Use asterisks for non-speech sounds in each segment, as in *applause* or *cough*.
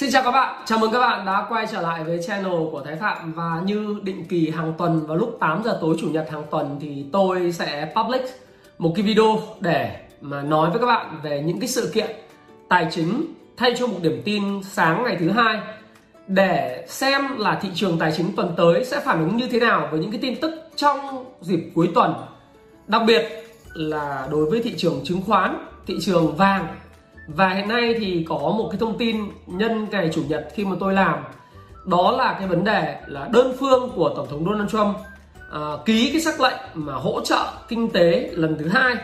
Xin chào các bạn, chào mừng các bạn đã quay trở lại với channel của Thái Phạm. Và như định kỳ hàng tuần vào lúc 8 giờ tối chủ nhật hàng tuần Thì tôi sẽ public một cái video để mà nói với các bạn về những cái sự kiện tài chính Thay cho một điểm tin sáng ngày thứ hai Để xem là thị trường tài chính tuần tới sẽ phản ứng như thế nào với những cái tin tức trong dịp cuối tuần. Đặc biệt là đối với thị trường chứng khoán, thị trường vàng và hiện nay thì có một cái thông tin nhân ngày chủ nhật khi mà tôi làm đó là cái vấn đề là đơn phương của tổng thống Donald Trump à, ký cái sắc lệnh mà hỗ trợ kinh tế lần thứ hai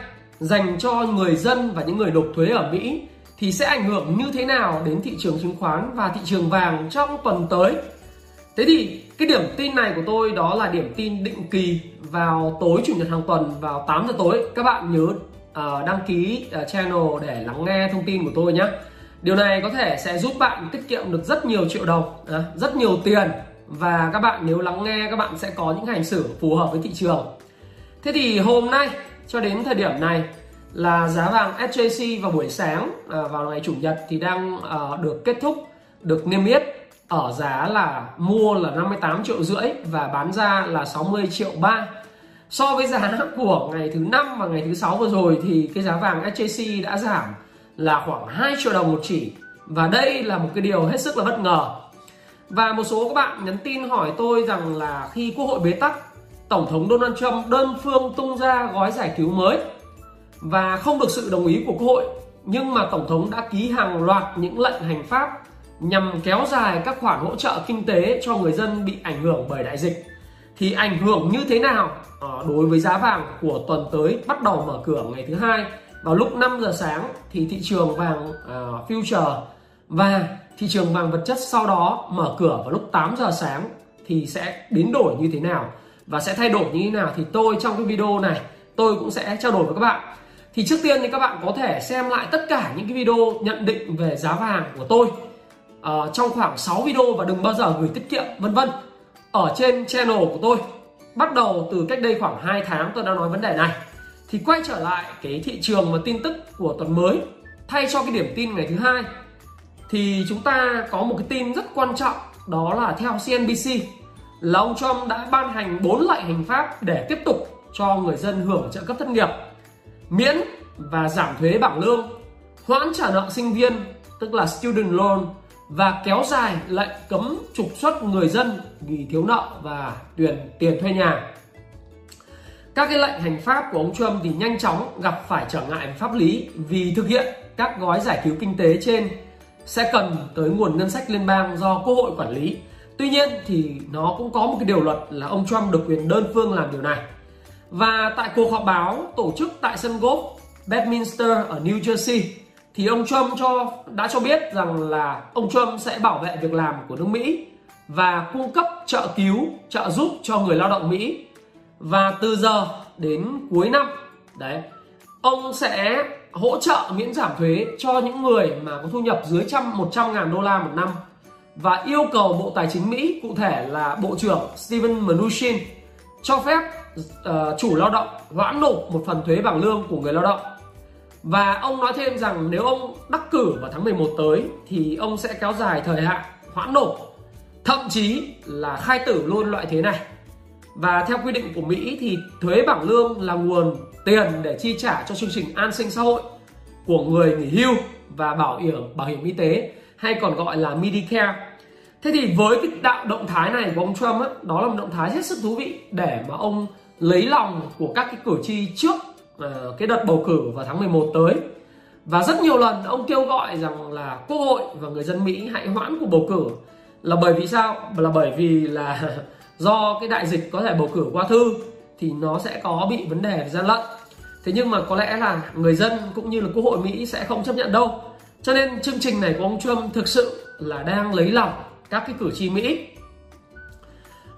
dành cho người dân và những người nộp thuế ở Mỹ thì sẽ ảnh hưởng như thế nào đến thị trường chứng khoán và thị trường vàng trong tuần tới. Thế thì cái điểm tin này của tôi đó là điểm tin định kỳ vào tối chủ nhật hàng tuần vào 8 giờ tối. Các bạn nhớ uh, đăng ký uh, channel để lắng nghe thông tin của tôi nhé điều này có thể sẽ giúp bạn tiết kiệm được rất nhiều triệu đồng uh, rất nhiều tiền. Và các bạn nếu lắng nghe các bạn sẽ có những hành xử phù hợp với thị trường. Thế thì hôm nay cho đến thời điểm này là giá vàng SJC vào buổi sáng uh, vào ngày chủ nhật thì đang uh, được kết thúc được niêm yết ở giá là mua là 58 triệu rưỡi và bán ra là 60 triệu ba so với giá của ngày thứ năm và ngày thứ sáu vừa rồi thì cái giá vàng SJC đã giảm là khoảng 2 triệu đồng một chỉ. Và đây là một cái điều hết sức là bất ngờ. Và một số các bạn nhắn tin hỏi tôi rằng là khi quốc hội bế tắc, tổng thống Donald Trump đơn phương tung ra gói giải cứu mới và không được sự đồng ý của quốc hội, nhưng mà tổng thống đã ký hàng loạt những lệnh hành pháp nhằm kéo dài các khoản hỗ trợ kinh tế cho người dân bị ảnh hưởng bởi đại dịch thì ảnh hưởng như thế nào à, đối với giá vàng của tuần tới bắt đầu mở cửa ngày thứ hai? Vào lúc 5 giờ sáng thì thị trường vàng uh, future và thị trường vàng vật chất sau đó mở cửa vào lúc 8 giờ sáng thì sẽ biến đổi như thế nào? Và sẽ thay đổi như thế nào? Thì tôi trong cái video này tôi cũng sẽ trao đổi với các bạn. Thì trước tiên thì các bạn có thể xem lại tất cả những cái video nhận định về giá vàng của tôi uh, trong khoảng 6 video và đừng bao giờ gửi tiết kiệm vân vân ở trên channel của tôi, bắt đầu từ cách đây khoảng 2 tháng tôi đã nói vấn đề này, thì quay trở lại cái thị trường và tin tức của tuần mới, thay cho cái điểm tin ngày thứ hai, thì chúng ta có một cái tin rất quan trọng, đó là theo CNBC là ông Trump đã ban hành 4 lệnh hành pháp để tiếp tục cho người dân hưởng trợ cấp thất nghiệp, miễn và giảm thuế bảng lương, hoãn trả nợ sinh viên, tức là student loan và kéo dài lệnh cấm trục xuất người dân vì thiếu nợ và tiền tiền thuê nhà. Các cái lệnh hành pháp của ông Trump thì nhanh chóng gặp phải trở ngại pháp lý vì thực hiện các gói giải cứu kinh tế trên sẽ cần tới nguồn ngân sách liên bang do quốc hội quản lý. Tuy nhiên thì nó cũng có một cái điều luật là ông Trump được quyền đơn phương làm điều này. Và tại cuộc họp báo tổ chức tại sân golf Bedminster ở New Jersey thì ông Trump cho đã cho biết rằng là ông Trump sẽ bảo vệ việc làm của nước Mỹ và cung cấp trợ cứu, trợ giúp cho người lao động Mỹ. Và từ giờ đến cuối năm, đấy, ông sẽ hỗ trợ miễn giảm thuế cho những người mà có thu nhập dưới trăm 100 ngàn đô la một năm và yêu cầu Bộ Tài chính Mỹ, cụ thể là Bộ trưởng Steven Mnuchin cho phép uh, chủ lao động hoãn nộp một phần thuế bằng lương của người lao động và ông nói thêm rằng nếu ông đắc cử vào tháng 11 tới thì ông sẽ kéo dài thời hạn hoãn nộp thậm chí là khai tử luôn loại thuế này và theo quy định của Mỹ thì thuế bảng lương là nguồn tiền để chi trả cho chương trình an sinh xã hội của người nghỉ hưu và bảo hiểm bảo hiểm y tế hay còn gọi là Medicare. Thế thì với cái đạo động thái này của ông Trump á, đó là một động thái hết sức thú vị để mà ông lấy lòng của các cái cử tri trước Ờ, cái đợt bầu cử vào tháng 11 tới. Và rất nhiều lần ông kêu gọi rằng là quốc hội và người dân Mỹ hãy hoãn cuộc bầu cử. Là bởi vì sao? Là bởi vì là *laughs* do cái đại dịch có thể bầu cử qua thư thì nó sẽ có bị vấn đề gian lận. Thế nhưng mà có lẽ là người dân cũng như là quốc hội Mỹ sẽ không chấp nhận đâu. Cho nên chương trình này của ông Trump thực sự là đang lấy lòng các cái cử tri Mỹ.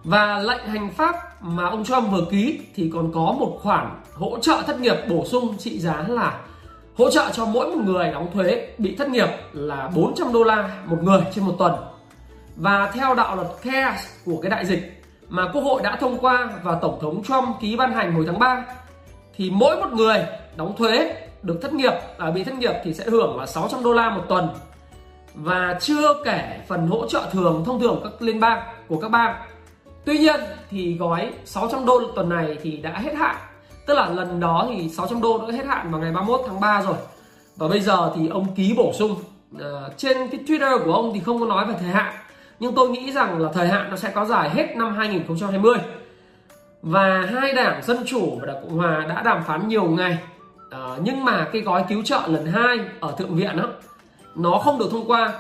Và lệnh hành pháp mà ông Trump vừa ký thì còn có một khoản hỗ trợ thất nghiệp bổ sung trị giá là hỗ trợ cho mỗi một người đóng thuế bị thất nghiệp là 400 đô la một người trên một tuần. Và theo đạo luật CARES của cái đại dịch mà Quốc hội đã thông qua và Tổng thống Trump ký ban hành hồi tháng 3 thì mỗi một người đóng thuế được thất nghiệp à, bị thất nghiệp thì sẽ hưởng là 600 đô la một tuần và chưa kể phần hỗ trợ thường thông thường các liên bang của các bang Tuy nhiên thì gói 600 đô tuần này thì đã hết hạn. Tức là lần đó thì 600 đô đã hết hạn vào ngày 31 tháng 3 rồi. Và bây giờ thì ông ký bổ sung. Uh, Trên cái Twitter của ông thì không có nói về thời hạn. Nhưng tôi nghĩ rằng là thời hạn nó sẽ có dài hết năm 2020 Và hai đảng Dân Chủ và Đảng Cộng Hòa đã đàm phán nhiều ngày. Uh, Nhưng mà cái gói cứu trợ lần hai ở Thượng viện đó Nó không được thông qua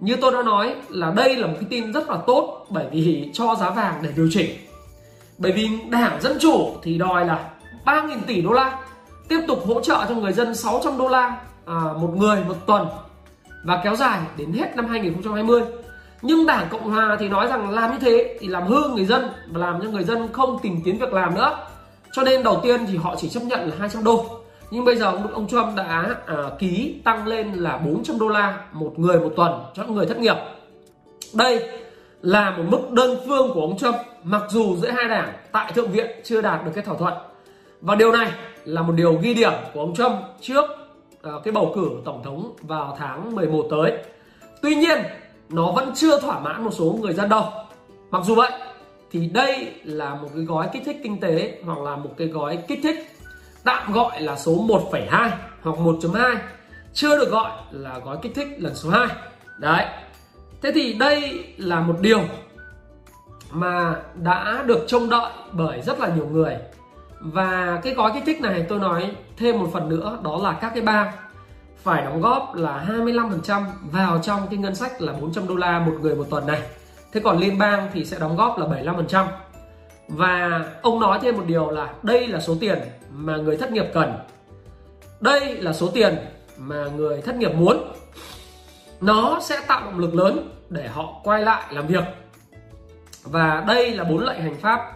như tôi đã nói là đây là một cái tin rất là tốt bởi vì cho giá vàng để điều chỉnh. Bởi vì đảng dân chủ thì đòi là 3.000 tỷ đô la tiếp tục hỗ trợ cho người dân 600 đô la à, một người một tuần và kéo dài đến hết năm 2020 nhưng đảng cộng hòa thì nói rằng làm như thế thì làm hư người dân và làm cho người dân không tìm kiếm việc làm nữa. Cho nên đầu tiên thì họ chỉ chấp nhận là 200 đô nhưng bây giờ ông Trump đã à, ký tăng lên là 400 đô la một người một tuần cho người thất nghiệp. Đây là một mức đơn phương của ông Trump mặc dù giữa hai đảng tại thượng viện chưa đạt được cái thỏa thuận. Và điều này là một điều ghi điểm của ông Trump trước à, cái bầu cử tổng thống vào tháng 11 tới. Tuy nhiên nó vẫn chưa thỏa mãn một số người dân đâu. Mặc dù vậy thì đây là một cái gói kích thích kinh tế hoặc là một cái gói kích thích tạm gọi là số 1,2 hoặc 1.2 chưa được gọi là gói kích thích lần số 2 đấy. Thế thì đây là một điều mà đã được trông đợi bởi rất là nhiều người. Và cái gói kích thích này tôi nói thêm một phần nữa đó là các cái bang phải đóng góp là 25% vào trong cái ngân sách là 400 đô la một người một tuần này. Thế còn liên bang thì sẽ đóng góp là 75% và ông nói thêm một điều là đây là số tiền mà người thất nghiệp cần. Đây là số tiền mà người thất nghiệp muốn. Nó sẽ tạo động lực lớn để họ quay lại làm việc. Và đây là bốn lệnh hành pháp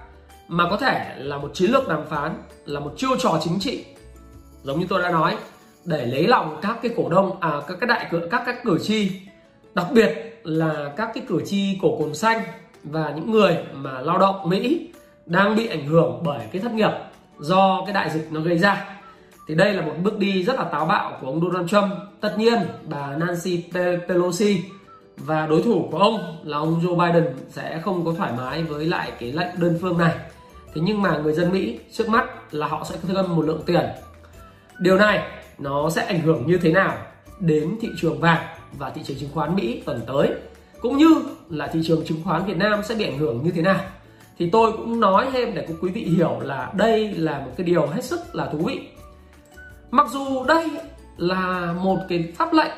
mà có thể là một chiến lược đàm phán, là một chiêu trò chính trị, giống như tôi đã nói, để lấy lòng các cái cổ đông à các cái đại cử, các các cử tri, đặc biệt là các cái cử tri cổ cồn xanh và những người mà lao động Mỹ đang bị ảnh hưởng bởi cái thất nghiệp do cái đại dịch nó gây ra. Thì đây là một bước đi rất là táo bạo của ông Donald Trump. Tất nhiên, bà Nancy Pelosi và đối thủ của ông là ông Joe Biden sẽ không có thoải mái với lại cái lệnh đơn phương này. Thế nhưng mà người dân Mỹ trước mắt là họ sẽ thêm một lượng tiền. Điều này nó sẽ ảnh hưởng như thế nào đến thị trường vàng và thị trường chứng khoán Mỹ tuần tới, cũng như là thị trường chứng khoán Việt Nam sẽ bị ảnh hưởng như thế nào? Thì tôi cũng nói thêm để quý vị hiểu là đây là một cái điều hết sức là thú vị. Mặc dù đây là một cái pháp lệnh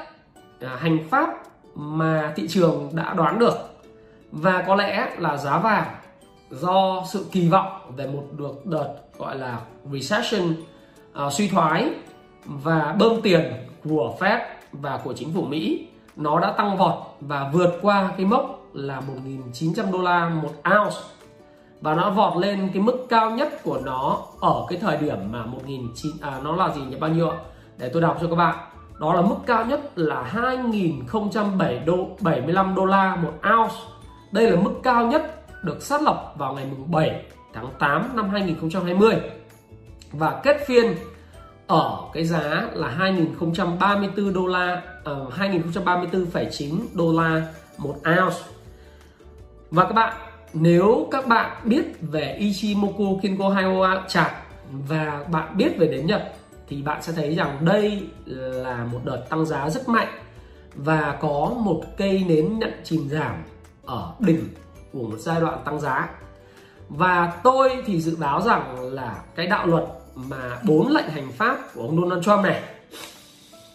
à, hành pháp mà thị trường đã đoán được và có lẽ là giá vàng do sự kỳ vọng về một được đợt gọi là recession uh, suy thoái và bơm tiền của Fed và của chính phủ Mỹ nó đã tăng vọt và vượt qua cái mốc là 1.900 đô la một ounce và nó vọt lên cái mức cao nhất của nó ở cái thời điểm mà 1.900 à, nó là gì nhỉ? Bao nhiêu ạ? Để tôi đọc cho các bạn. Đó là mức cao nhất là 2007 đô 75 đô la một ounce. Đây là mức cao nhất được xác lập vào ngày 7 tháng 8 năm 2020 và kết phiên ở cái giá là 2034 đô la ờ, uh, 2034,9 đô la một ounce. Và các bạn nếu các bạn biết về Ichimoku Kinko Hyoa chart và bạn biết về đến Nhật, thì bạn sẽ thấy rằng đây là một đợt tăng giá rất mạnh và có một cây nến nhận chìm giảm ở đỉnh của một giai đoạn tăng giá. Và tôi thì dự báo rằng là cái đạo luật mà bốn lệnh hành pháp của ông Donald Trump này,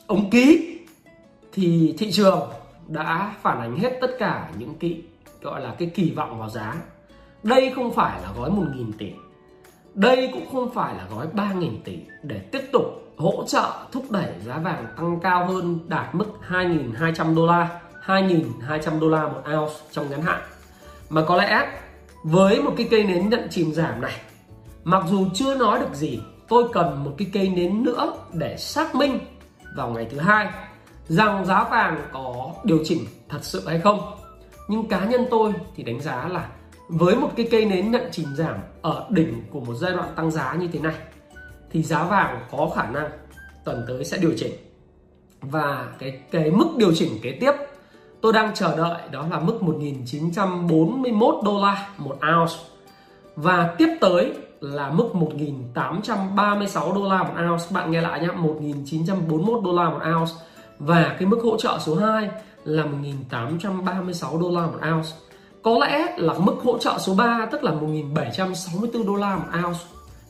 ông ký thì thị trường đã phản ánh hết tất cả những cái gọi là cái kỳ vọng vào giá. Đây không phải là gói 1.000 tỷ. Đây cũng không phải là gói 3.000 tỷ để tiếp tục hỗ trợ thúc đẩy giá vàng tăng cao hơn đạt mức 2.200 đô la 2.200 đô la một ounce trong ngắn hạn. Mà có lẽ với một cái cây nến nhận chìm giảm này, mặc dù chưa nói được gì, tôi cần một cái cây nến nữa để xác minh vào ngày thứ hai rằng giá vàng có điều chỉnh thật sự hay không nhưng cá nhân tôi thì đánh giá là với một cái cây nến nhận chìm giảm ở đỉnh của một giai đoạn tăng giá như thế này, thì giá vàng có khả năng tuần tới sẽ điều chỉnh. Và cái cái mức điều chỉnh kế tiếp tôi đang chờ đợi đó là mức 1941 đô la một ounce. Và tiếp tới là mức 1836 đô la một ounce. Bạn nghe lại nhé 1941 đô la một ounce. Và cái mức hỗ trợ số 2 là 1836 đô la một ounce. Có lẽ là mức hỗ trợ số 3 tức là 1764 đô la một ounce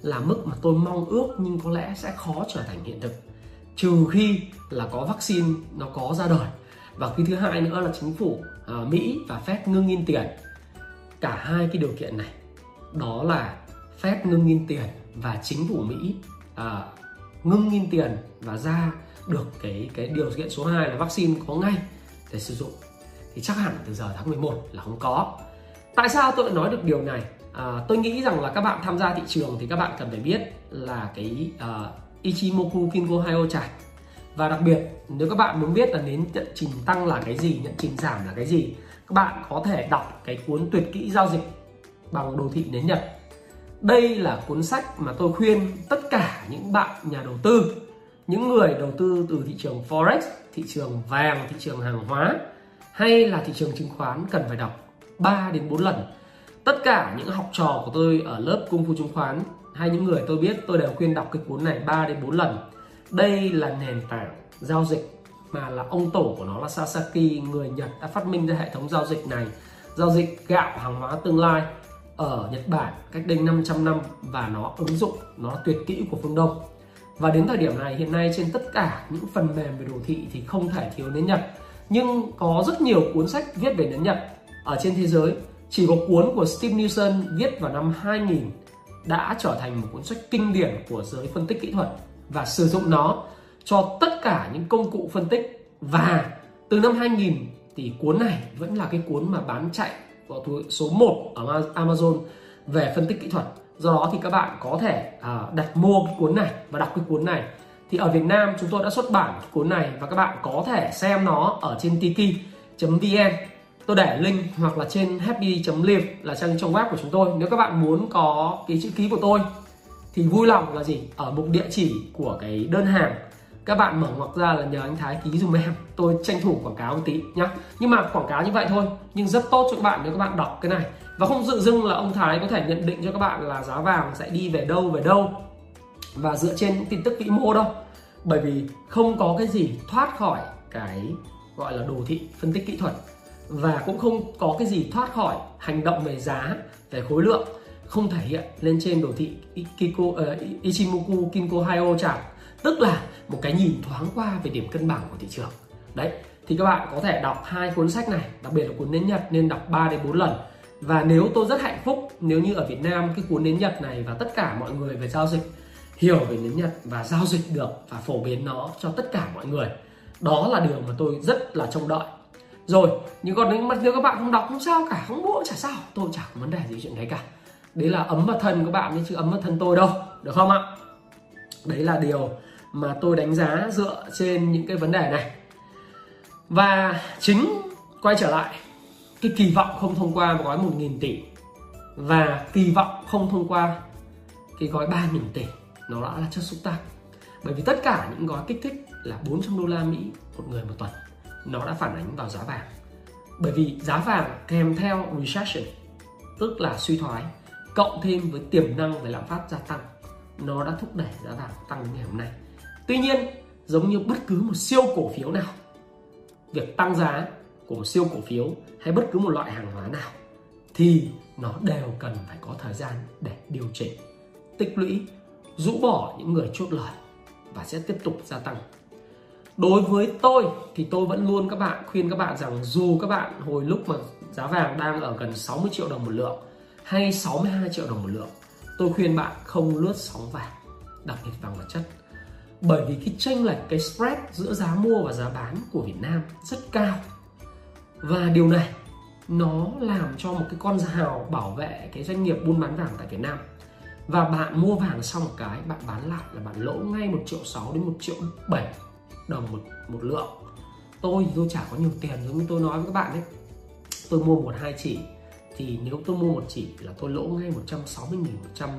là mức mà tôi mong ước nhưng có lẽ sẽ khó trở thành hiện thực. Trừ khi là có vaccine nó có ra đời. Và cái thứ hai nữa là chính phủ uh, Mỹ và Fed ngưng in tiền. Cả hai cái điều kiện này đó là Fed ngưng in tiền và chính phủ Mỹ uh, ngưng in tiền và ra được cái cái điều kiện số 2 là vaccine có ngay để sử dụng. Thì chắc hẳn từ giờ tháng 11 là không có. Tại sao tôi nói được điều này? À, tôi nghĩ rằng là các bạn tham gia thị trường thì các bạn cần phải biết là cái uh, Ichimoku Kinko Hayo chart và đặc biệt nếu các bạn muốn biết là nến nhận trình tăng là cái gì nhận trình giảm là cái gì các bạn có thể đọc cái cuốn tuyệt kỹ giao dịch bằng đồ thị nến nhật. Đây là cuốn sách mà tôi khuyên tất cả những bạn nhà đầu tư những người đầu tư từ thị trường forex, thị trường vàng, thị trường hàng hóa, hay là thị trường chứng khoán cần phải đọc 3 đến 4 lần. Tất cả những học trò của tôi ở lớp cung phu chứng khoán hay những người tôi biết, tôi đều khuyên đọc cái cuốn này 3 đến 4 lần. Đây là nền tảng giao dịch mà là ông tổ của nó là Sasaki, người Nhật đã phát minh ra hệ thống giao dịch này, giao dịch gạo hàng hóa tương lai ở Nhật Bản cách đây 500 năm và nó ứng dụng, nó tuyệt kỹ của phương Đông và đến thời điểm này, hiện nay trên tất cả những phần mềm về đồ thị thì không thể thiếu nến Nhật. Nhưng có rất nhiều cuốn sách viết về nến Nhật. Ở trên thế giới, chỉ có cuốn của Steve Nielsen viết vào năm 2000 đã trở thành một cuốn sách kinh điển của giới phân tích kỹ thuật và sử dụng nó cho tất cả những công cụ phân tích. Và từ năm 2000 thì cuốn này vẫn là cái cuốn mà bán chạy của số 1 ở Amazon về phân tích kỹ thuật do đó thì các bạn có thể uh, đặt mua cái cuốn này và đọc cái cuốn này. Thì ở Việt Nam chúng tôi đã xuất bản cuốn này và các bạn có thể xem nó ở trên tiki.vn tôi để link hoặc là trên happy.live là trang trong web của chúng tôi. Nếu các bạn muốn có cái chữ ký của tôi thì vui lòng là gì? Ở mục địa chỉ của cái đơn hàng. Các bạn mở ngoặc ra là nhờ anh Thái ký dùm em. Tôi tranh thủ quảng cáo một tí nhá. Nhưng mà quảng cáo như vậy thôi nhưng rất tốt cho các bạn nếu các bạn đọc cái này và không dự dưng là ông Thái có thể nhận định cho các bạn là giá vàng sẽ đi về đâu về đâu. Và dựa trên những tin tức vĩ mô đâu. Bởi vì không có cái gì thoát khỏi cái gọi là đồ thị phân tích kỹ thuật. Và cũng không có cái gì thoát khỏi hành động về giá về khối lượng không thể hiện lên trên đồ thị Kiko, uh, Ichimoku Kinko Hayo chart tức là một cái nhìn thoáng qua về điểm cân bằng của thị trường. Đấy thì các bạn có thể đọc hai cuốn sách này đặc biệt là cuốn nến nhật nên đọc 3 đến 4 lần và nếu tôi rất hạnh phúc nếu như ở Việt Nam cái cuốn nến nhật này và tất cả mọi người về giao dịch hiểu về nến nhật và giao dịch được và phổ biến nó cho tất cả mọi người đó là điều mà tôi rất là trông đợi. Rồi nhưng còn nếu, nếu các bạn không đọc không sao cả không bộ chả sao tôi chả có vấn đề gì chuyện đấy cả. Đấy là ấm vào thân các bạn chứ ấm vào thân tôi đâu được không ạ? Đấy là điều mà tôi đánh giá dựa trên những cái vấn đề này. Và chính quay trở lại cái kỳ vọng không thông qua một gói 1.000 tỷ và kỳ vọng không thông qua cái gói 3.000 tỷ, nó đã là chất xúc tác. Bởi vì tất cả những gói kích thích là 400 đô la Mỹ một người một tuần, nó đã phản ánh vào giá vàng. Bởi vì giá vàng kèm theo recession, tức là suy thoái, cộng thêm với tiềm năng về lạm phát gia tăng, nó đã thúc đẩy giá vàng tăng đến ngày hôm nay. Tuy nhiên, giống như bất cứ một siêu cổ phiếu nào, việc tăng giá của một siêu cổ phiếu hay bất cứ một loại hàng hóa nào thì nó đều cần phải có thời gian để điều chỉnh, tích lũy, rũ bỏ những người chốt lời và sẽ tiếp tục gia tăng. Đối với tôi thì tôi vẫn luôn các bạn khuyên các bạn rằng dù các bạn hồi lúc mà giá vàng đang ở gần 60 triệu đồng một lượng hay 62 triệu đồng một lượng, tôi khuyên bạn không lướt sóng vàng, đặc biệt vàng vật chất. Bởi vì cái chênh lệch, cái spread giữa giá mua và giá bán của Việt Nam rất cao và điều này, nó làm cho một cái con rào bảo vệ cái doanh nghiệp buôn bán vàng tại Việt Nam. Và bạn mua vàng xong một cái, bạn bán lại là bạn lỗ ngay một triệu sáu đến một triệu bảy đồng một một lượng. Tôi thì tôi chả có nhiều tiền giống như tôi nói với các bạn đấy tôi mua một hai chỉ, thì nếu tôi mua một chỉ là tôi lỗ ngay 160 nghìn 100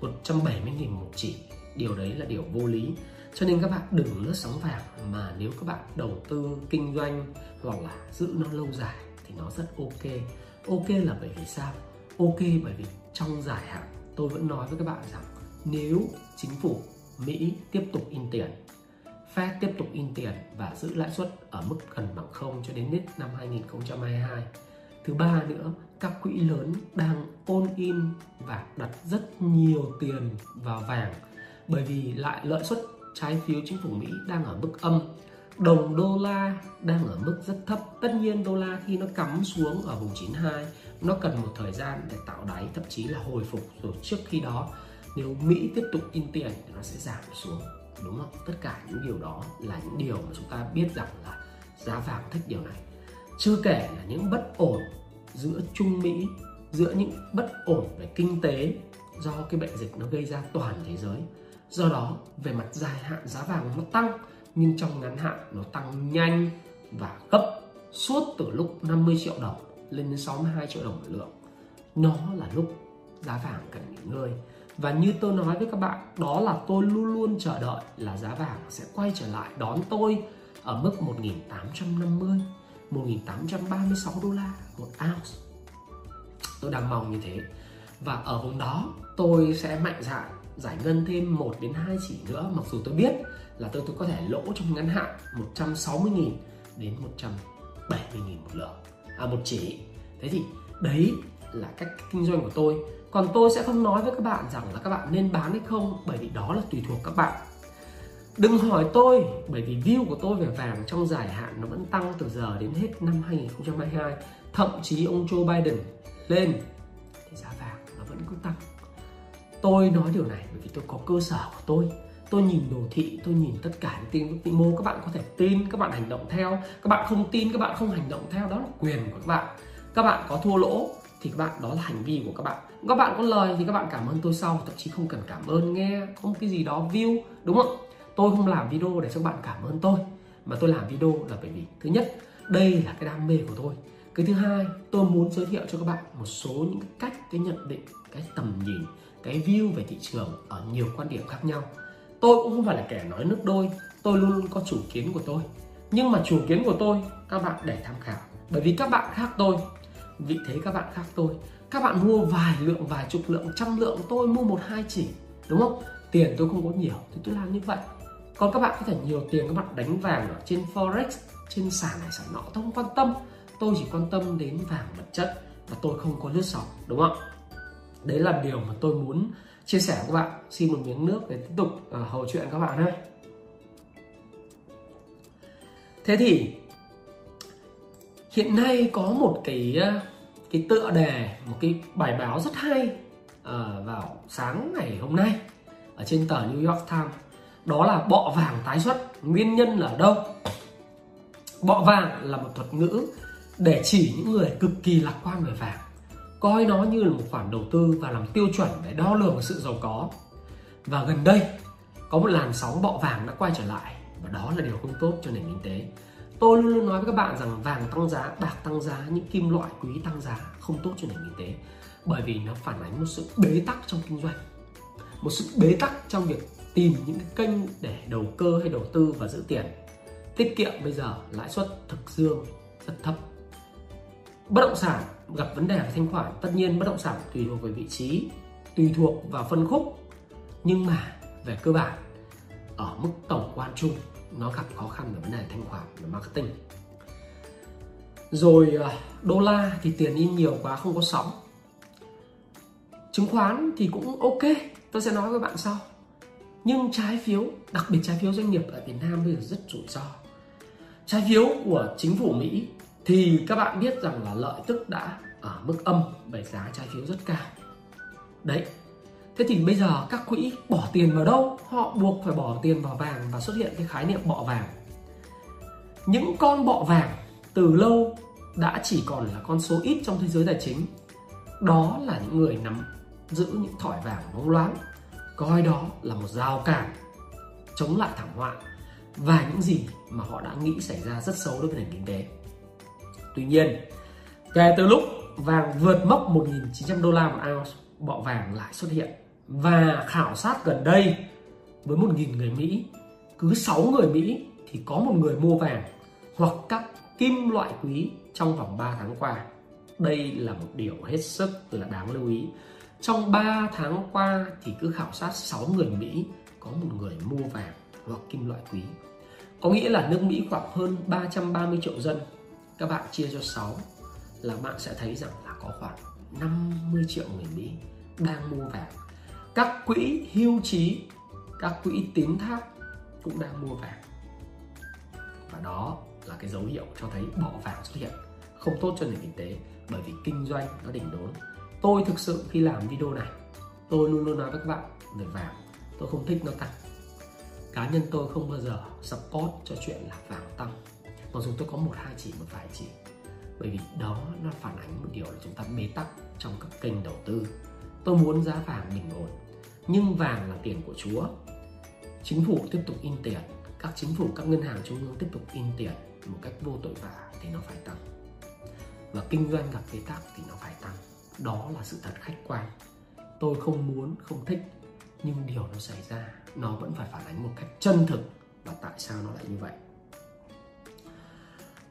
170 nghìn một chỉ. Điều đấy là điều vô lý cho nên các bạn đừng lướt sóng vàng, mà nếu các bạn đầu tư kinh doanh hoặc là giữ nó lâu dài thì nó rất ok. Ok là bởi vì sao? Ok bởi vì trong dài hạn, tôi vẫn nói với các bạn rằng nếu chính phủ Mỹ tiếp tục in tiền, Fed tiếp tục in tiền và giữ lãi suất ở mức gần bằng không cho đến hết năm 2022 thứ ba nữa, các quỹ lớn đang ôn in và đặt rất nhiều tiền vào vàng bởi vì lại lợi suất trái phiếu chính phủ Mỹ đang ở mức âm, đồng đô la đang ở mức rất thấp. Tất nhiên đô la khi nó cắm xuống ở vùng 92 nó cần một thời gian để tạo đáy, thậm chí là hồi phục. Rồi trước khi đó, nếu Mỹ tiếp tục in tiền thì nó sẽ giảm xuống, đúng không? Tất cả những điều đó là những điều mà chúng ta biết rằng là giá vàng thích điều này. Chưa kể là những bất ổn giữa Trung Mỹ, giữa những bất ổn về kinh tế do cái bệnh dịch nó gây ra toàn thế giới do đó, về mặt dài hạn giá vàng nó tăng, nhưng trong ngắn hạn nó tăng nhanh và gấp suốt từ lúc 50 triệu đồng lên đến 62 triệu đồng một lượng. Nó là lúc giá vàng cần nghỉ ngơi. Và như tôi nói với các bạn, đó là tôi luôn luôn chờ đợi là giá vàng sẽ quay trở lại đón tôi ở mức 1850 1836 đô la một ounce. Tôi đang mong như thế. Và ở vùng đó, tôi sẽ mạnh dạn giải ngân thêm 1 đến 2 chỉ nữa, mặc dù tôi biết là tôi tôi có thể lỗ trong ngắn hạn 160 nghìn đến 170 nghìn một lượng. À một chỉ. Thế thì đấy là cách kinh doanh của tôi. Còn tôi sẽ không nói với các bạn rằng là các bạn nên bán hay không, bởi vì đó là tùy thuộc các bạn. Đừng hỏi tôi, bởi vì view của tôi về vàng trong dài hạn nó vẫn tăng từ giờ đến hết năm 2022 thậm chí ông Joe Biden lên, thì giá vàng nó vẫn cứ tăng tôi nói điều này bởi vì tôi có cơ sở của tôi. Tôi nhìn đồ thị, tôi nhìn tất cả những tin vĩ mô. Các bạn có thể tin, các bạn hành động theo. Các bạn không tin, các bạn không hành động theo. Đó là quyền của các bạn. Các bạn có thua lỗ thì các bạn, đó là hành vi của các bạn. Các bạn có lời thì các bạn cảm ơn tôi sau. Thậm chí không cần cảm ơn nghe, không cái gì đó view, đúng không? Tôi không làm video để cho các bạn cảm ơn tôi. Mà tôi làm video là bởi vì, thứ nhất, đây là cái đam mê của tôi. Cái thứ hai, tôi muốn giới thiệu cho các bạn một số những cái cách, cái nhận định, cái tầm nhìn cái view về thị trường ở nhiều quan điểm khác nhau. Tôi cũng không phải là kẻ nói nước đôi, tôi luôn luôn có chủ kiến của tôi. Nhưng mà chủ kiến của tôi, các bạn để tham khảo. Bởi vì các bạn khác tôi, vị thế các bạn khác tôi. Các bạn mua vài lượng, vài chục lượng, trăm lượng, tôi mua một, hai chỉ, đúng không? Tiền tôi không có nhiều, thì tôi làm như vậy. Còn các bạn có thể nhiều tiền, các bạn đánh vàng ở trên forex, trên sàn này, sàn nọ, tôi không quan tâm. Tôi chỉ quan tâm đến vàng vật chất và tôi không có lướt sóng, đúng không? Đấy là điều mà tôi muốn chia sẻ với các bạn. Xin một miếng nước để tiếp tục uh, hầu chuyện các bạn ha thế thì hiện nay có một cái à, cái tựa đề một cái bài báo rất hay uh, vào sáng ngày hôm nay ở trên tờ New York Times. Đó là bọ vàng tái xuất nguyên nhân là ở đâu? Bọ vàng là một thuật ngữ để chỉ những người cực kỳ lạc quan về vàng coi nó như là một khoản đầu tư và làm tiêu chuẩn để đo lường sự giàu có. Và gần đây, có một làn sóng bọ vàng đã quay trở lại và đó là điều không tốt cho nền kinh tế. Tôi luôn luôn nói với các bạn rằng vàng tăng giá, bạc tăng giá, những kim loại quý tăng giá không tốt cho nền kinh tế bởi vì nó phản ánh một sự bế tắc trong kinh doanh, một sự bế tắc trong việc tìm những cái kênh để đầu cơ hay đầu tư và giữ tiền. Tiết kiệm bây giờ, lãi suất thực dương rất thấp. Bất động sản gặp vấn đề về thanh khoản, tất nhiên bất động sản tùy thuộc về vị trí, tùy thuộc vào phân khúc, nhưng mà về cơ bản, ở mức tổng quan chung, nó gặp khó khăn về vấn đề thanh khoản và marketing. Rồi ờ, đô la thì tiền in nhiều quá, không có sóng. Chứng khoán thì cũng ok, tôi sẽ nói với bạn sau. Nhưng trái phiếu, đặc biệt trái phiếu doanh nghiệp ở Việt Nam bây giờ rất rủi ro. Trái phiếu của chính phủ Mỹ thì các bạn biết rằng là lợi tức đã ở mức âm, bởi giá trái phiếu rất cao. Đấy. Thế thì bây giờ các quỹ bỏ tiền vào đâu? Họ buộc phải bỏ tiền vào vàng và xuất hiện cái khái niệm bọ vàng. Những con bọ vàng từ lâu đã chỉ còn là con số ít trong thế giới tài chính. Đó là những người nắm giữ những thỏi vàng bóng loáng, coi đó là một rào cản chống lại thảm họa và những gì mà họ đã nghĩ xảy ra rất xấu đối với nền kinh tế. Tuy nhiên, kể từ lúc vàng vượt mốc 1.900 đô la một ounce, bọ vàng lại xuất hiện và khảo sát gần đây với 1.000 người Mỹ, cứ 6 người Mỹ thì có một người mua vàng hoặc các kim loại quý trong vòng 3 tháng qua. Đây là một điều hết sức là đáng lưu ý. Trong 3 tháng qua thì cứ khảo sát 6 người Mỹ có một người mua vàng hoặc kim loại quý. Có nghĩa là nước Mỹ khoảng hơn 330 triệu dân. Các bạn chia cho 6 là bạn sẽ thấy rằng là có khoảng 50 triệu người Mỹ đang mua vàng. Các quỹ hưu trí, các quỹ tín thác cũng đang mua vàng. Và đó là cái dấu hiệu cho thấy bỏ vàng xuất hiện không tốt cho nền kinh tế bởi vì kinh doanh nó đỉnh đốn. Tôi thực sự khi làm video này, tôi luôn luôn nói với các bạn về vàng, tôi không thích nó tăng cá nhân tôi không bao giờ support cho chuyện là vàng tăng mặc dù tôi có một, hai chỉ, một vài chỉ. Bởi vì đó nó phản ánh một điều là chúng ta bế tắc trong các kênh đầu tư. Tôi muốn giá vàng bình ổn, nhưng vàng là tiền của chúa. Chính phủ tiếp tục in tiền, các chính phủ, các ngân hàng trung ương tiếp tục in tiền một cách vô tội vạ thì nó phải tăng. Và kinh doanh gặp bế tắc thì nó phải tăng. Đó là sự thật khách quan. Tôi không muốn, không thích, nhưng điều nó xảy ra, nó vẫn phải phản ánh một cách chân thực. Và tại sao nó lại như vậy?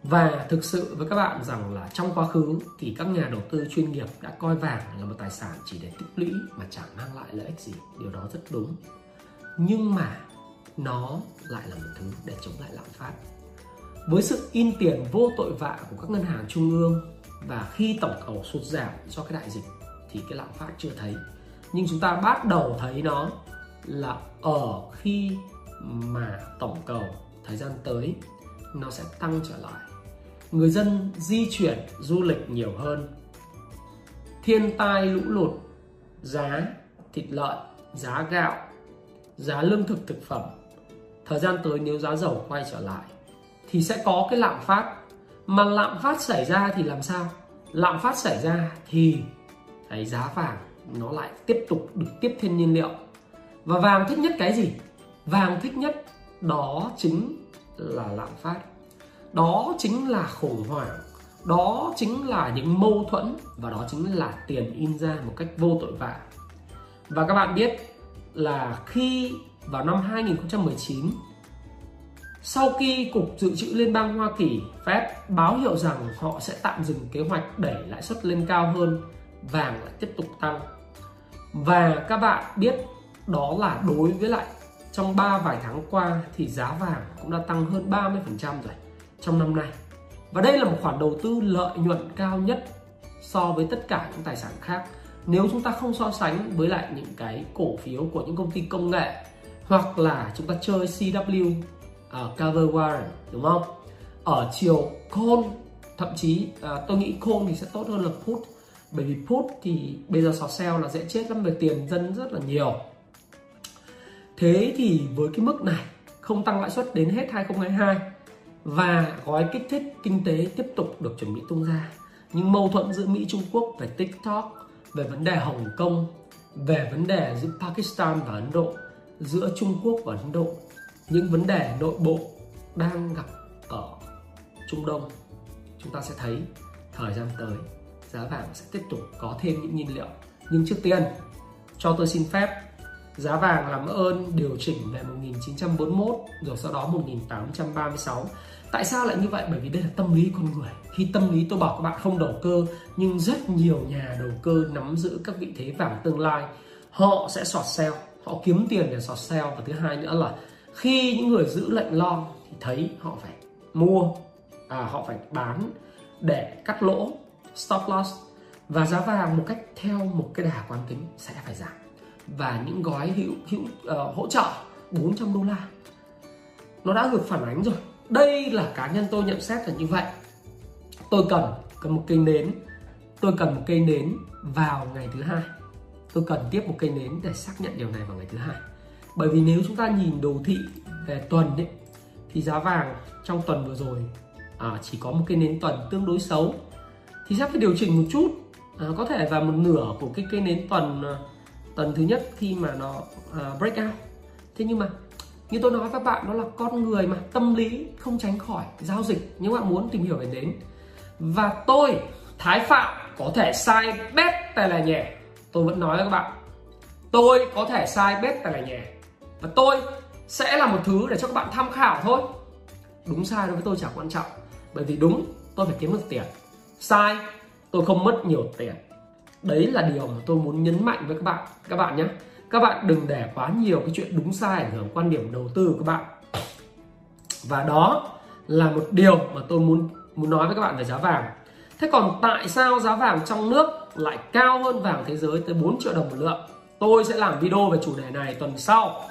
Và thực sự với các bạn rằng là trong quá khứ thì các nhà đầu tư chuyên nghiệp đã coi vàng là một tài sản chỉ để tích lũy mà chẳng mang lại lợi ích gì. Điều đó rất đúng. Nhưng mà nó lại là một thứ để chống lại lạm phát. Với sự in tiền vô tội vạ của các ngân hàng trung ương và khi tổng cầu sụt giảm do cái đại dịch thì cái lạm phát chưa thấy. Nhưng chúng ta bắt đầu thấy nó là ở khi mà tổng cầu thời gian tới nó sẽ tăng trở lại người dân di chuyển du lịch nhiều hơn. Thiên tai lũ lụt, giá thịt lợn, giá gạo, giá lương thực thực phẩm. Thời gian tới nếu giá dầu quay trở lại thì sẽ có cái lạm phát. Mà lạm phát xảy ra thì làm sao? Lạm phát xảy ra thì cái giá vàng nó lại tiếp tục được tiếp thêm nhiên liệu. Và vàng thích nhất cái gì? Vàng thích nhất đó chính là lạm phát đó chính là khủng hoảng. Đó chính là những mâu thuẫn và đó chính là tiền in ra một cách vô tội vạ. Và các bạn biết là khi vào năm 2019 sau khi Cục Dự trữ Liên bang Hoa Kỳ, Fed báo hiệu rằng họ sẽ tạm dừng kế hoạch đẩy lãi suất lên cao hơn, vàng lại tiếp tục tăng. Và các bạn biết đó là đối với lại trong 3 vài tháng qua thì giá vàng cũng đã tăng hơn 30% rồi trong năm nay. Và đây là một khoản đầu tư lợi nhuận cao nhất so với tất cả những tài sản khác. Nếu chúng ta không so sánh với lại những cái cổ phiếu của những công ty công nghệ hoặc là chúng ta chơi CW uh, à, Cover Warren đúng không? Ở chiều call thậm chí uh, tôi nghĩ call thì sẽ tốt hơn là put bởi vì put thì bây giờ short sell là dễ chết lắm về tiền dân rất là nhiều thế thì với cái mức này không tăng lãi suất đến hết 2022 và gói kích thích kinh tế tiếp tục được chuẩn bị tung ra. Nhưng mâu thuẫn giữa Mỹ, Trung Quốc về TikTok, về vấn đề Hồng Kông, về vấn đề giữa Pakistan và Ấn Độ, giữa Trung Quốc và Ấn Độ. Những vấn đề nội bộ đang gặp ở Trung Đông. Chúng ta sẽ thấy thời gian tới, giá vàng sẽ tiếp tục có thêm những nhiên liệu. Nhưng trước tiên, cho tôi xin phép, giá vàng làm ơn điều chỉnh về 1941 rồi sau đó 1836 tại sao lại như vậy? Bởi vì đây là tâm lý con người. Khi tâm lý tôi bảo các bạn không đầu cơ nhưng rất nhiều nhà đầu cơ nắm giữ các vị thế vàng tương lai họ sẽ sọt sale họ kiếm tiền để sọt sale. Và thứ hai nữa là khi những người giữ lệnh long thì thấy họ phải mua à, họ phải bán để cắt lỗ stop loss. Và giá vàng một cách theo một cái đà quán tính sẽ phải giảm. Và những gói hữu hữu uh, hỗ trợ 400 đô la. Nó đã được phản ánh rồi đây là cá nhân tôi nhận xét là như vậy. Tôi cần cần một cây nến. Tôi cần một cây nến vào ngày thứ hai. Tôi cần tiếp một cây nến để xác nhận điều này vào ngày thứ hai. Bởi vì nếu chúng ta nhìn đồ thị về tuần ấy thì giá vàng trong tuần vừa rồi à, chỉ có một cây nến tuần tương đối xấu. Thì sẽ phải điều chỉnh một chút. À, có thể vào một nửa của cái cây nến tuần à, tuần thứ nhất khi mà nó à, break out. Thế nhưng mà như tôi nói với các bạn, đó là con người mà, tâm lý không tránh khỏi giao dịch. Nếu bạn muốn tìm hiểu về đến. Và tôi, thái phạm, có thể sai bét tài là nhẹ. Tôi vẫn nói với các bạn. Tôi có thể sai bét tài là nhẹ. Và tôi sẽ là một thứ để cho các bạn tham khảo thôi. Đúng sai đối với tôi chẳng quan trọng. Bởi vì đúng, tôi phải kiếm được tiền. Sai, tôi không mất nhiều tiền. Đấy là điều mà tôi muốn nhấn mạnh với các bạn các bạn nhé các bạn đừng để quá nhiều cái chuyện đúng sai ảnh hưởng quan điểm đầu tư của các bạn. Và đó là một điều mà tôi muốn muốn nói với các bạn về giá vàng. Thế còn tại sao giá vàng trong nước lại cao hơn vàng thế giới tới 4 triệu đồng một lượng? Tôi sẽ làm video về chủ đề này tuần sau.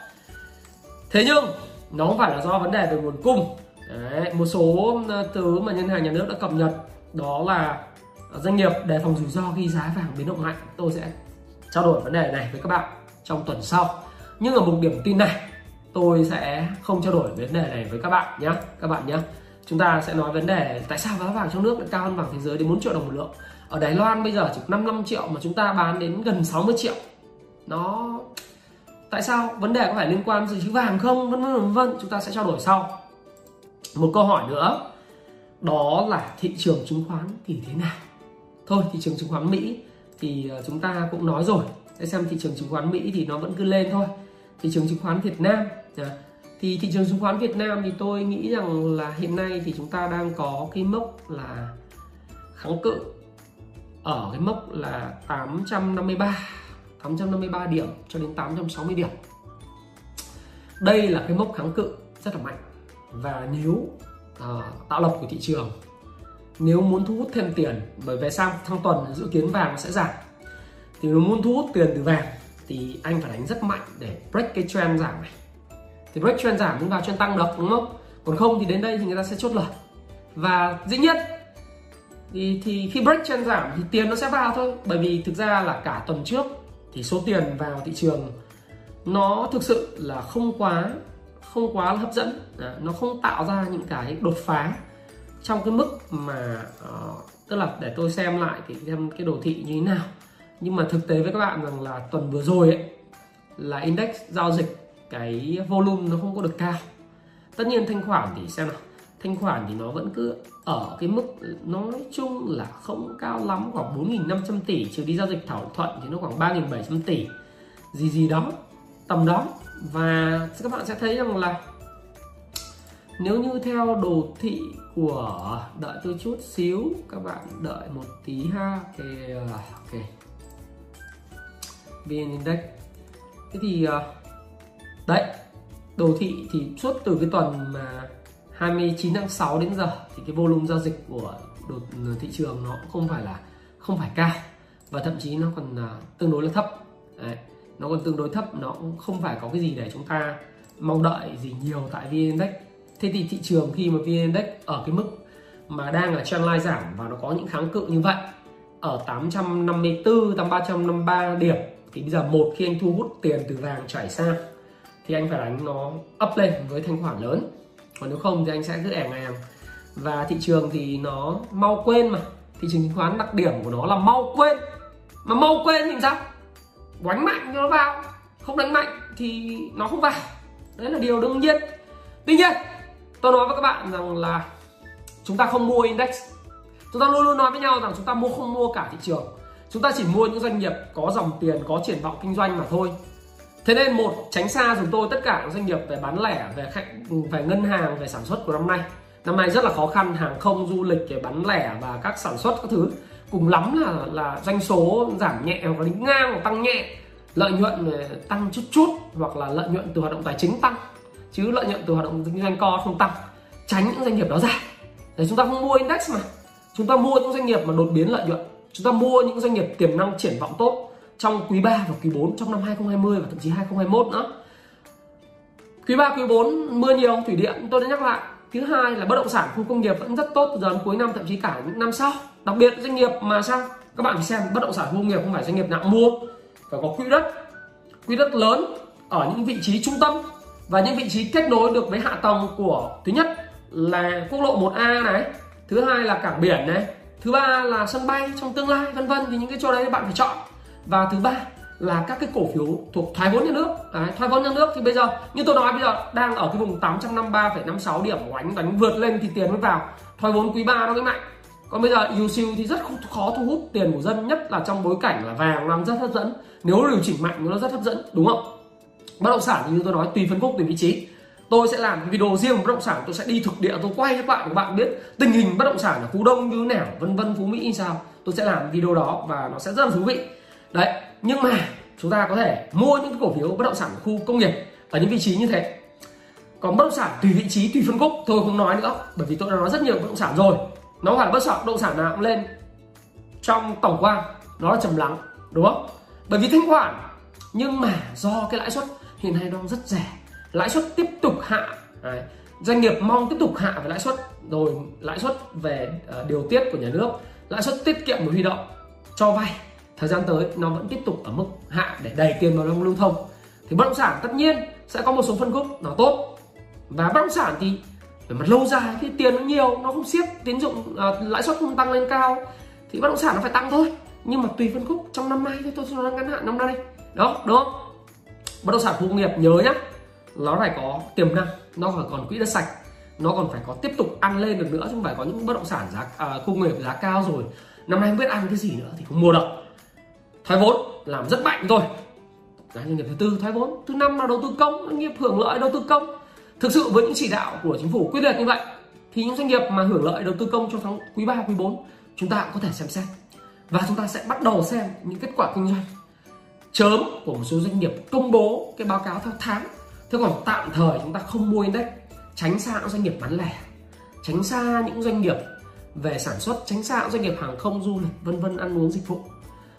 Thế nhưng nó không phải là do vấn đề về nguồn cung. Đấy, một số ờ, thứ mà ngân hàng nhà nước đã cập nhật đó là doanh nghiệp đề phòng rủi ro khi giá vàng biến động mạnh. Tôi sẽ trao đổi vấn đề này với các bạn trong tuần sau. Nhưng ở một điểm tin này, tôi sẽ không trao đổi vấn đề này với các bạn nhé các bạn nhé chúng ta sẽ nói vấn đề tại sao giá vàng trong nước lại cao hơn vàng thế giới đến 4 triệu đồng một lượng. Ở Đài Loan bây giờ chỉ 55 triệu mà chúng ta bán đến gần 60 triệu. Nó, tại sao? Vấn đề có phải liên quan gì chữ vàng không? Vân vân vân chúng ta sẽ trao đổi sau. Một câu hỏi nữa, đó là thị trường chứng khoán thì thế nào? Thôi, thị trường chứng khoán Mỹ thì ờ, chúng ta cũng nói rồi để xem thị trường chứng khoán Mỹ thì nó vẫn cứ lên thôi. Thị trường chứng khoán Việt Nam. À, thì thị trường chứng khoán Việt Nam thì tôi nghĩ rằng là hiện nay thì chúng ta đang có cái mốc là kháng cự ở cái mốc là 853 853 điểm cho đến 860 điểm. Đây là cái mốc kháng cự rất là mạnh. Và nếu uh, tạo lập của thị trường nếu muốn thu hút thêm tiền bởi về sang thăng tuần dự kiến vàng sẽ giảm thì nếu muốn thu hút tiền từ vàng thì anh phải đánh rất mạnh để break cái trend giảm này. Thì break trend giảm chúng vào trend tăng được đúng không? Còn không thì đến đây thì người ta sẽ chốt lời. Và dĩ nhiên thì, thì khi break trend giảm thì tiền nó sẽ vào thôi. Bởi vì thực ra là cả tuần trước thì số tiền vào thị trường nó thực sự là không quá không quá hấp dẫn. À, nó không tạo ra những cái đột phá trong cái mức mà uh, tức là để tôi xem lại thì xem cái đồ thị như thế nào nhưng mà thực tế với các bạn rằng là tuần vừa rồi ấy, là index giao dịch cái volume nó không có được cao. Tất nhiên thanh khoản thì xem nào, thanh khoản thì nó vẫn cứ ở cái mức nói chung là không cao lắm, khoảng 4.500 tỷ, trừ đi giao dịch thảo thuận thì nó khoảng 3.700 tỷ. Gì gì đó, tầm đó. Và các bạn sẽ thấy rằng là nếu như theo đồ thị của đợi tôi chút xíu, các bạn đợi một tí ha. Ok ok vn index. Thế thì ờ, đấy, đồ thị thì suốt từ cái tuần mà 29 tháng 6 đến giờ thì cái volume giao dịch của đồ thị trường nó cũng không phải là, không phải cao. Và thậm chí nó còn ờ, tương đối là thấp. Đấy. nó còn tương đối thấp, nó cũng không phải có cái gì để chúng ta mong đợi gì nhiều tại vn index. Thế thì thị trường khi mà vn index ở cái mức mà đang là trendline giảm và nó có những kháng cự như vậy, ở 854 353 điểm thì bây giờ một khi anh thu hút tiền từ vàng chảy sang, thì anh phải đánh nó up lên với thanh khoản lớn. Còn nếu không thì anh sẽ cứ ẻng ẻng và thị trường thì nó mau quên mà. Thị trường chứng khoán đặc điểm của nó là mau quên. Mà mau quên thì sao? Đánh mạnh cho nó vào, không đánh mạnh thì nó không vào. Đấy là điều đương nhiên. Tuy nhiên, tôi nói với các bạn rằng là chúng ta không mua index. Chúng ta luôn luôn nói với nhau rằng chúng ta mua không mua cả thị trường chúng ta chỉ mua những doanh nghiệp có dòng tiền, có triển vọng kinh doanh mà thôi. Thế nên một, tránh xa chúng tôi tất cả các doanh nghiệp về bán lẻ, về khách, về ngân hàng, về sản xuất của năm nay. Năm nay rất là khó khăn, hàng không, du lịch về bán lẻ và các sản xuất các thứ. Cùng lắm là là doanh số giảm nhẹ hoặc là ngang hoặc tăng nhẹ. Lợi nhuận tăng chút chút hoặc là lợi nhuận từ hoạt động tài chính tăng. Chứ lợi nhuận từ hoạt động kinh doanh co không tăng. Tránh những doanh nghiệp đó ra. Để chúng ta không mua index mà. Chúng ta mua những doanh nghiệp mà đột biến lợi nhuận chúng ta mua những doanh nghiệp tiềm năng triển vọng tốt trong quý 3 và quý 4 trong năm 2020 và thậm chí 2021 nữa. Quý 3 quý 4 mưa nhiều, thủy điện, tôi đã nhắc lại. Thứ hai là bất động sản, khu công nghiệp vẫn rất tốt từ giờ đến cuối năm, thậm chí cả những năm sau. Đặc biệt doanh nghiệp mà sao? Các bạn phải xem, bất động sản, khu công nghiệp không phải doanh nghiệp nặng mua, phải có quỹ đất. Quỹ đất lớn ở những vị trí trung tâm và những vị trí kết nối được với hạ tầng của, thứ nhất là quốc lộ 1A này, thứ hai là cảng biển này thứ ba là sân bay trong tương lai vân vân thì những cái chỗ đấy bạn phải chọn. Và thứ ba là các cái cổ phiếu thuộc thoái vốn nhà nước. Đấy, thoái vốn nhà nước thì bây giờ như tôi nói bây giờ đang ở cái vùng 853,56 điểm. Đánh đánh vượt lên thì tiền mới vào. Thoái vốn quý 3 nó mới mạnh. Còn bây giờ yêu siêu thì rất khó thu hút tiền của dân nhất là trong bối cảnh là vàng đang rất hấp dẫn. Nếu điều chỉnh mạnh nó rất hấp dẫn đúng không? Bất động sản như tôi nói tùy phân khúc tùy vị trí tôi sẽ làm cái video riêng bất động sản tôi sẽ đi thực địa tôi quay cho các bạn các bạn biết tình hình bất động sản ở phú đông như thế nào vân vân phú mỹ như sao. Tôi sẽ làm video đó và nó sẽ rất là thú vị. Đấy nhưng mà chúng ta có thể mua những cái cổ phiếu bất động sản khu công nghiệp ở những vị trí như thế. Còn bất động sản tùy vị trí tùy phân khúc tôi không nói nữa bởi vì tôi đã nói rất nhiều bất động sản rồi. Nó không phải là bất động, bất động sản nào cũng lên trong tổng quan nó là trầm lắng đúng không? Bởi vì thanh khoản nhưng mà do cái lãi suất hiện nay đang rất rẻ lãi suất tiếp tục hạ. Đấy. doanh nghiệp mong tiếp tục hạ về lãi suất rồi lãi suất về uh, điều tiết của nhà nước lãi suất tiết kiệm và huy động cho vay. Thời gian tới nó vẫn tiếp tục ở mức hạ để đẩy tiền vào lưu thông. Thì bất động sản tất nhiên sẽ có một số phân khúc nó tốt. Và bất động sản thì về mặt lâu dài thì tiền nó nhiều nó không siết tín dụng uh, lãi suất không tăng lên cao thì bất động sản nó phải tăng thôi. Nhưng mà tùy phân khúc trong năm nay thì tôi nói ngắn hạn năm nay. Đó đúng không? Bất động sản khu công nghiệp nhớ nhá nó phải có tiềm năng nó phải còn quỹ đất sạch nó còn phải có tiếp tục ăn lên được nữa chứ không phải có những bất động sản giá à, khu nghiệp giá cao rồi. Năm nay không biết ăn cái gì nữa thì không mua được thoái vốn làm rất mạnh rồi đấy, doanh nghiệp thứ tư thoái vốn. Thứ năm là đầu tư công doanh nghiệp hưởng lợi đầu tư công. Thực sự với những chỉ đạo của chính phủ quyết liệt như vậy thì những doanh nghiệp mà hưởng lợi đầu tư công trong tháng quý 3, quý 4 chúng ta cũng có thể xem xét. Và chúng ta sẽ bắt đầu xem những kết quả kinh doanh. Chớm của một số doanh nghiệp công bố cái báo cáo theo tháng thế còn tạm thời chúng ta không mua index, tránh xa những doanh nghiệp bán lẻ, tránh xa những doanh nghiệp về sản xuất, tránh xa những doanh nghiệp hàng không, du lịch, vân vân, ăn uống, dịch vụ.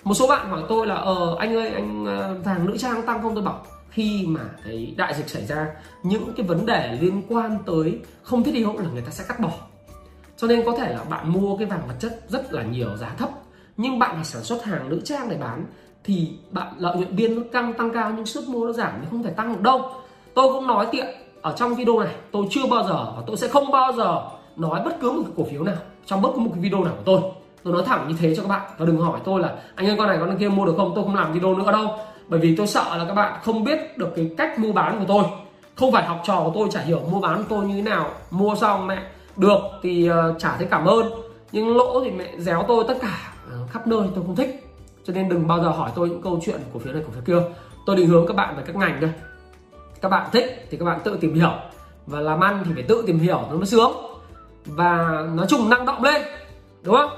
Một số bạn hỏi tôi là ờ anh ơi, anh ờ, vàng nữ trang tăng không? Tôi bảo, khi mà cái đại dịch xảy ra, những cái vấn đề liên quan tới không thiết yếu là người ta sẽ cắt bỏ. Cho nên có thể là bạn mua cái vàng vật chất rất là nhiều, giá thấp, nhưng bạn phải sản xuất hàng nữ trang để bán, thì bạn lợi nhuận biên nó tăng tăng cao, nhưng sức mua nó giảm thì không thể tăng được đâu tôi cũng nói tiện, ở trong video này, tôi chưa bao giờ và tôi sẽ không bao giờ nói bất cứ một cổ phiếu nào trong bất cứ một cái video nào của tôi. Tôi nói thẳng như thế cho các bạn và đừng hỏi tôi là anh ơi, con này con kia mua được không? Tôi không làm video nữa đâu. Bởi vì tôi sợ là các bạn không biết được cái cách mua bán của tôi. Không phải học trò của tôi chả hiểu mua bán của tôi như thế nào, mua xong mẹ được thì ờ, chả thấy cảm ơn. Nhưng lỗ thì mẹ déo tôi tất cả ờ, khắp nơi tôi không thích. Cho nên đừng bao giờ hỏi tôi những câu chuyện cổ phiếu này, cổ phiếu kia. Tôi định hướng các bạn về các ngành đây các bạn thích thì các bạn tự tìm hiểu. Và làm ăn thì phải tự tìm hiểu, nó mới sướng. Và nói chung năng động lên, đúng không?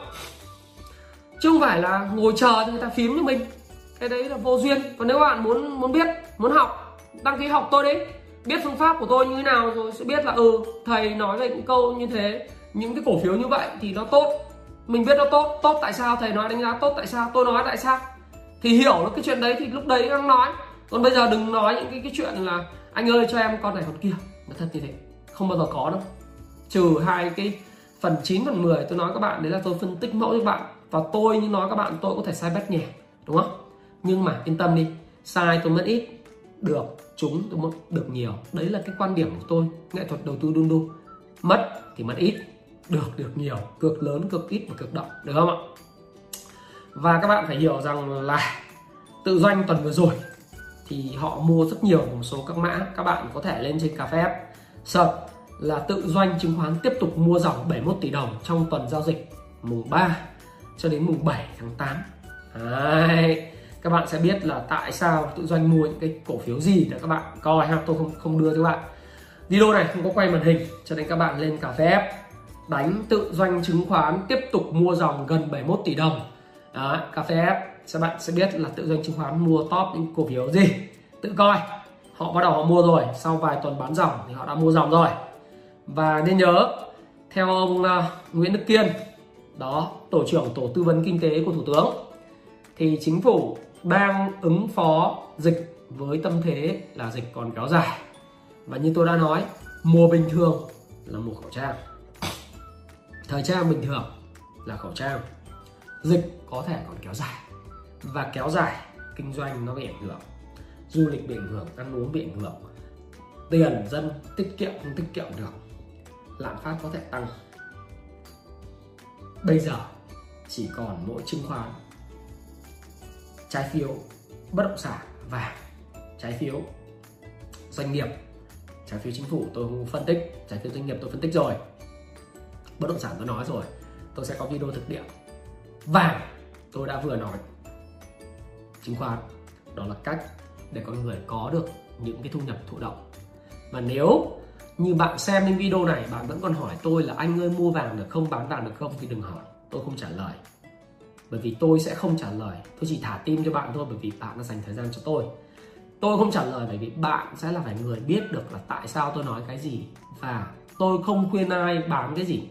Chứ không phải là ngồi chờ thì người ta phím cho mình. Cái đấy là vô duyên. Còn nếu bạn muốn muốn biết, muốn học, đăng ký học tôi đấy biết phương pháp của tôi như thế nào rồi sẽ biết là ừ thầy nói về những câu như thế. Những cái cổ phiếu như vậy thì nó tốt. Mình biết nó tốt tốt tại sao? Thầy nói đánh giá tốt tại sao? Tôi nói tại sao? Thì hiểu được cái chuyện đấy thì lúc đấy đang nói. Còn bây giờ đừng nói những cái cái chuyện là anh ơi, cho em con này con kia. Nó thật như thế, không bao giờ có đâu. Trừ hai cái phần 9 phần 10 tôi nói các bạn, đấy là tôi phân tích mẫu cho các bạn. Và tôi như nói các bạn, tôi có thể sai bét nhẹ, đúng không? Nhưng mà yên tâm đi, sai tôi mất ít, được chúng tôi mất được nhiều. Đấy là cái quan điểm của tôi, nghệ thuật đầu tư đun đu. Mất thì mất ít, được được nhiều. Cực lớn, cực ít và cực động, được không ạ? Và các bạn phải hiểu rằng là tự doanh tuần vừa rồi thì họ mua rất nhiều một số các mã. Các bạn có thể lên trên cà phê search là tự doanh chứng khoán tiếp tục mua dòng 71 tỷ đồng trong tuần giao dịch mùng 3 cho đến mùng 7 tháng 8 Đấy. các bạn sẽ biết là tại sao tự doanh mua những cái cổ phiếu gì để các bạn coi ha. Tôi không không đưa cho các bạn. Video này không có quay màn hình cho nên các bạn lên cà phê đánh tự doanh chứng khoán tiếp tục mua dòng gần 71 tỷ đồng. Đó, cà phê các bạn sẽ biết là tự doanh chứng khoán mua top những cổ phiếu gì? Tự coi. Họ bắt đầu họ mua rồi sau vài tuần bán dòng thì họ đã mua dòng rồi. Và nên nhớ theo ông uh, Nguyễn Đức Kiên đó tổ trưởng tổ tư vấn kinh tế của thủ tướng thì chính phủ đang ứng phó dịch với tâm thế là dịch còn kéo dài. Và như tôi đã nói mùa bình thường là mùa khẩu trang. Thời trang bình thường là khẩu trang. Dịch có thể còn kéo dài và kéo dài, kinh doanh nó bị ảnh hưởng, du lịch bị ảnh hưởng, ăn uống bị ảnh hưởng, tiền dân tiết kiệm không tiết kiệm được, lạm phát có thể tăng. Bây giờ chỉ còn mỗi chứng khoán, trái phiếu, bất động sản và trái phiếu doanh nghiệp. Trái phiếu chính phủ tôi không phân tích, trái phiếu doanh nghiệp tôi phân tích rồi. Bất động sản tôi nói rồi, tôi sẽ có video thực địa. Vàng, tôi đã vừa nói chứng khoán. Đó là cách để con người có được những cái thu nhập thụ động. Và nếu như bạn xem đến video này, bạn vẫn còn hỏi tôi là anh ơi, mua vàng được không? Bán vàng được không? thì đừng hỏi. Tôi không trả lời. Bởi vì tôi sẽ không trả lời. Tôi chỉ thả tim cho bạn thôi, bởi vì bạn đã dành thời gian cho tôi. Tôi không trả lời bởi vì bạn sẽ là phải người biết được là tại sao tôi nói cái gì và tôi không khuyên ai bán cái gì.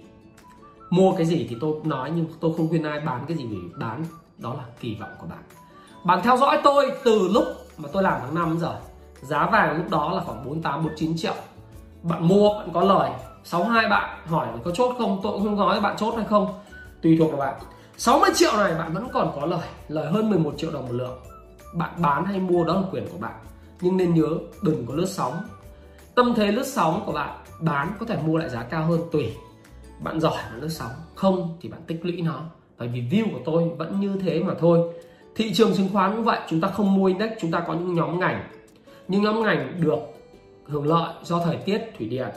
Mua cái gì thì tôi nói nhưng tôi không khuyên ai bán cái gì vì bán đó là kỳ vọng của bạn bạn theo dõi tôi từ lúc mà tôi làm tháng 5 giờ, giá vàng lúc đó là khoảng 48 49 triệu. Bạn mua, bạn có lời. 62 bạn hỏi có chốt không, tôi cũng không nói bạn chốt hay không. Tùy thuộc vào bạn. 60 triệu này bạn vẫn còn có lời. Lời hơn 11 triệu đồng một lượng. Bạn bán hay mua đó là quyền của bạn. Nhưng nên nhớ, đừng có lướt sóng. Tâm thế lướt sóng của bạn, bán có thể mua lại giá cao hơn tùy. Bạn giỏi là lướt sóng, không thì bạn tích lũy nó. Bởi vì view của tôi vẫn như thế mà thôi thị trường chứng khoán cũng vậy, chúng ta không mua index, chúng ta có những nhóm ngành. Những nhóm ngành được hưởng lợi do thời tiết, thủy điện,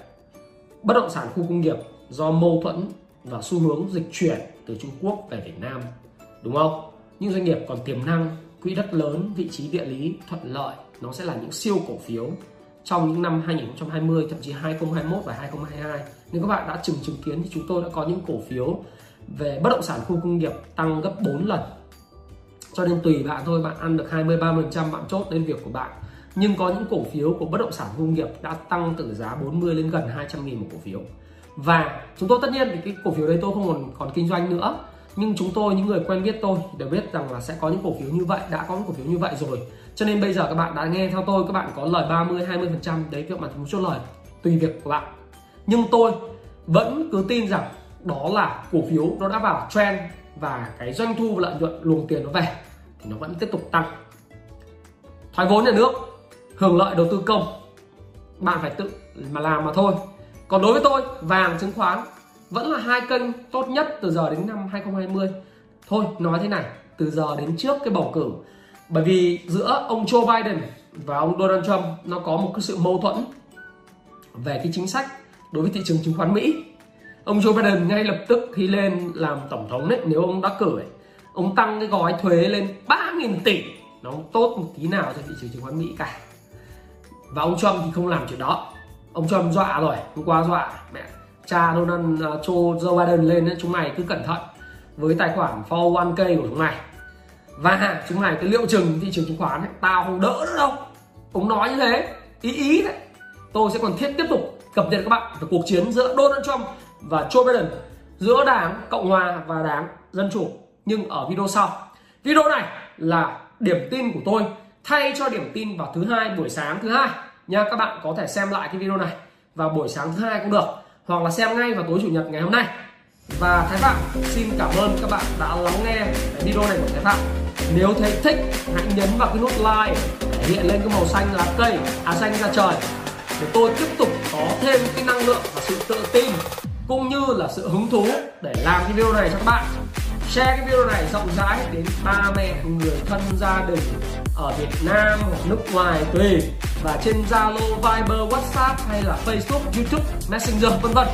bất động sản, khu công nghiệp do mâu thuẫn và xu hướng dịch chuyển từ Trung Quốc về Việt Nam, đúng không? Những doanh nghiệp còn tiềm năng, quỹ đất lớn, vị trí địa lý thuận lợi, nó sẽ là những siêu cổ phiếu trong những năm 2020 thậm chí 2021 và 2022 nếu các bạn đã chứng chứng kiến thì chúng tôi đã có những cổ phiếu về bất động sản, khu công nghiệp tăng gấp 4 lần cho nên tùy bạn thôi, bạn ăn được 20 30 bạn chốt lên việc của bạn. Nhưng có những cổ phiếu của bất động sản công nghiệp đã tăng từ giá 40 lên gần 200 nghìn một cổ phiếu. Và chúng tôi tất nhiên thì cái cổ phiếu đấy tôi không còn còn kinh doanh nữa. Nhưng chúng tôi, những người quen biết tôi đều biết rằng là sẽ có những cổ phiếu như vậy, đã có những cổ phiếu như vậy rồi. Cho nên bây giờ các bạn đã nghe theo tôi, các bạn có lời 30 20 phần trăm, đấy các bạn chốt lời, tùy việc của bạn. Nhưng tôi vẫn cứ tin rằng đó là cổ phiếu nó đã vào trend và cái doanh thu và lợi nhuận luồng tiền nó về thì nó vẫn tiếp tục tăng. Thoái vốn nhà nước, hưởng lợi đầu tư công, bạn phải tự mà làm mà thôi. Còn đối với tôi, vàng chứng khoán vẫn là hai kênh tốt nhất từ giờ đến năm 2020 thôi, nói thế này, từ giờ đến trước cái bầu cử. Bởi vì giữa ông Joe Biden và ông Donald Trump nó có một cái sự mâu thuẫn về cái chính sách đối với thị trường chứng khoán Mỹ ông Joe Biden ngay lập tức khi lên làm tổng thống đấy nếu ông đắc cử ấy, ông tăng cái gói thuế lên 3.000 tỷ. Nó không tốt một tí nào cho thị trường chứng khoán Mỹ cả. Và ông Trump thì không làm chuyện đó. Ông Trump dọa rồi hôm qua dọa. Mẹ cha Donald uh, Joe Biden lên ấy, chúng mày cứ cẩn thận với tài khoản 401k của chúng mày. Và chúng mày cái liệu chừng thị trường chứng khoán ấy, tao không đỡ nữa đâu. Ông nói như thế ý ý đấy. Tôi sẽ còn thiết tiếp tục cập nhật các bạn về cuộc chiến giữa Donald Trump và Joe Biden giữa đảng Cộng hòa và đảng Dân chủ. Nhưng ở video sau, video này là điểm tin của tôi, thay cho điểm tin vào thứ hai buổi sáng thứ hai. Nha, các bạn có thể xem lại cái video này vào buổi sáng thứ hai cũng được, hoặc là xem ngay vào tối chủ nhật ngày hôm nay. Và Thái Phạm, xin cảm ơn các bạn đã lắng nghe cái video này của Thái Phạm. Nếu thấy thích, hãy nhấn vào cái nút like để hiện lên cái màu xanh lá cây à xanh ra trời. Để tôi tiếp tục có thêm cái năng lượng và sự tự tin cũng như là sự hứng thú để làm cái video này cho các bạn. Share cái video này rộng rãi đến ba mẹ người thân gia đình ở Việt Nam hoặc nước ngoài tùy. Và trên Zalo, Viber, WhatsApp hay là Facebook, YouTube, Messenger vân vân.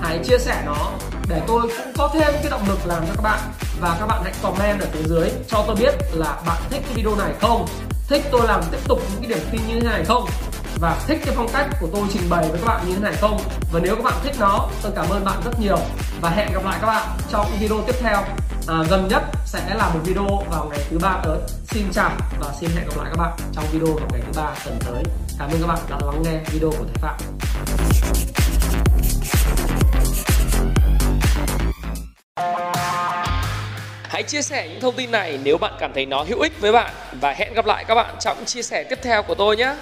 Hãy chia sẻ nó để tôi cũng có thêm cái động lực làm cho các bạn. Và các bạn hãy comment ở phía dưới cho tôi biết là bạn thích cái video này không, thích tôi làm tiếp tục những cái điểm tin như thế này không? Và thích cái phong cách của tôi trình bày với các bạn như thế này không? Và nếu các bạn thích nó tôi cảm ơn bạn rất nhiều. Và hẹn gặp lại các bạn trong video tiếp theo. À, gần nhất sẽ là một video vào ngày thứ ba tới. Xin chào và xin hẹn gặp lại các bạn trong video vào ngày thứ ba tuần tới. Cảm ơn các bạn đã lắng nghe video của thầy phạm. Hãy chia sẻ những thông tin này nếu bạn cảm thấy nó hữu ích với bạn. Và hẹn gặp lại các bạn trong chia sẻ tiếp theo của tôi nhé.